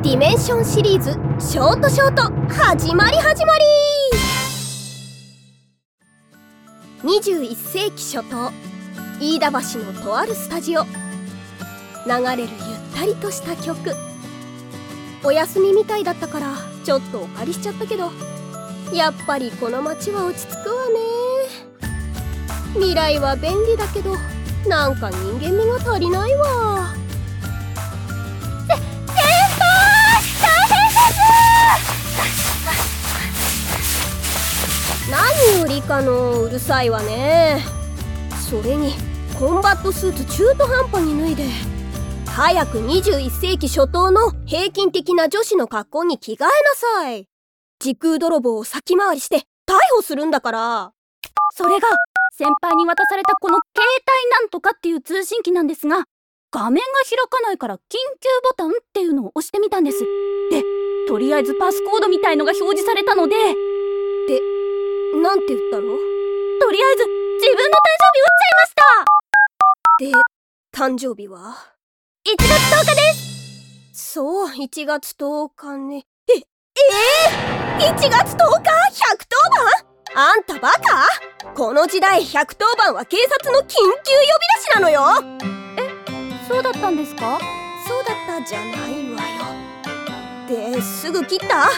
ディメンションシリーズショートショート始まり始まり。21世紀初頭飯田橋のとあるスタジオ。流れるゆったりとした曲。お休みみたいだったからちょっとお借りしちゃったけど。やっぱりこの街は落ち着くわね。未来は便利だけどなんか人間味が足りないわ。よリカのうるさいわね。それにコンバットスーツ中途半端に脱いで早く21世紀初頭の平均的な女子の格好に着替えなさい。時空泥棒を先回りして逮捕するんだから。それが先輩に渡されたこの携帯なんとかっていう通信機なんですが画面が開かないから緊急ボタンっていうのを押してみたんです。でとりあえずパスコードみたいのが表示されたのででなんて言ったの？とりあえず自分の誕生日打っちゃいました。で誕生日は？1月10日です。そう1月10日ね。ええー、1月10日？110番？あんたバカ？この時代110番は警察の緊急呼び出しなのよ。えそうだったんですか？そうだったじゃないわよ。ですぐ切った？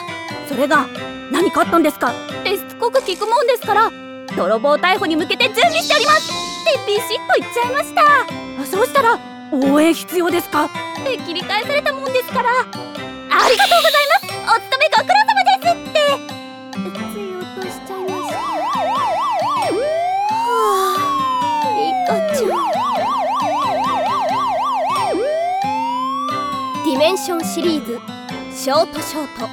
それが何かあったんですか？ってく聞くもんですから泥棒逮捕に向けて準備しております。ってビシッと言っちゃいました。そうしたら応援必要ですか？って切り返されたもんですから。ありがとうございます。お勤めご苦労様ですって。つい落としちゃいました。はあリカちゃん。ディメンションシリーズショートショート。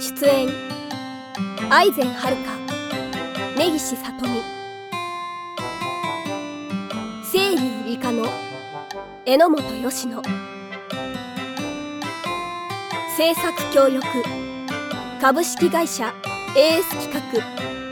出演アイゼンはるか。根岸さとみ清流理科の榎本芳野制作協力株式会社 AS 企画。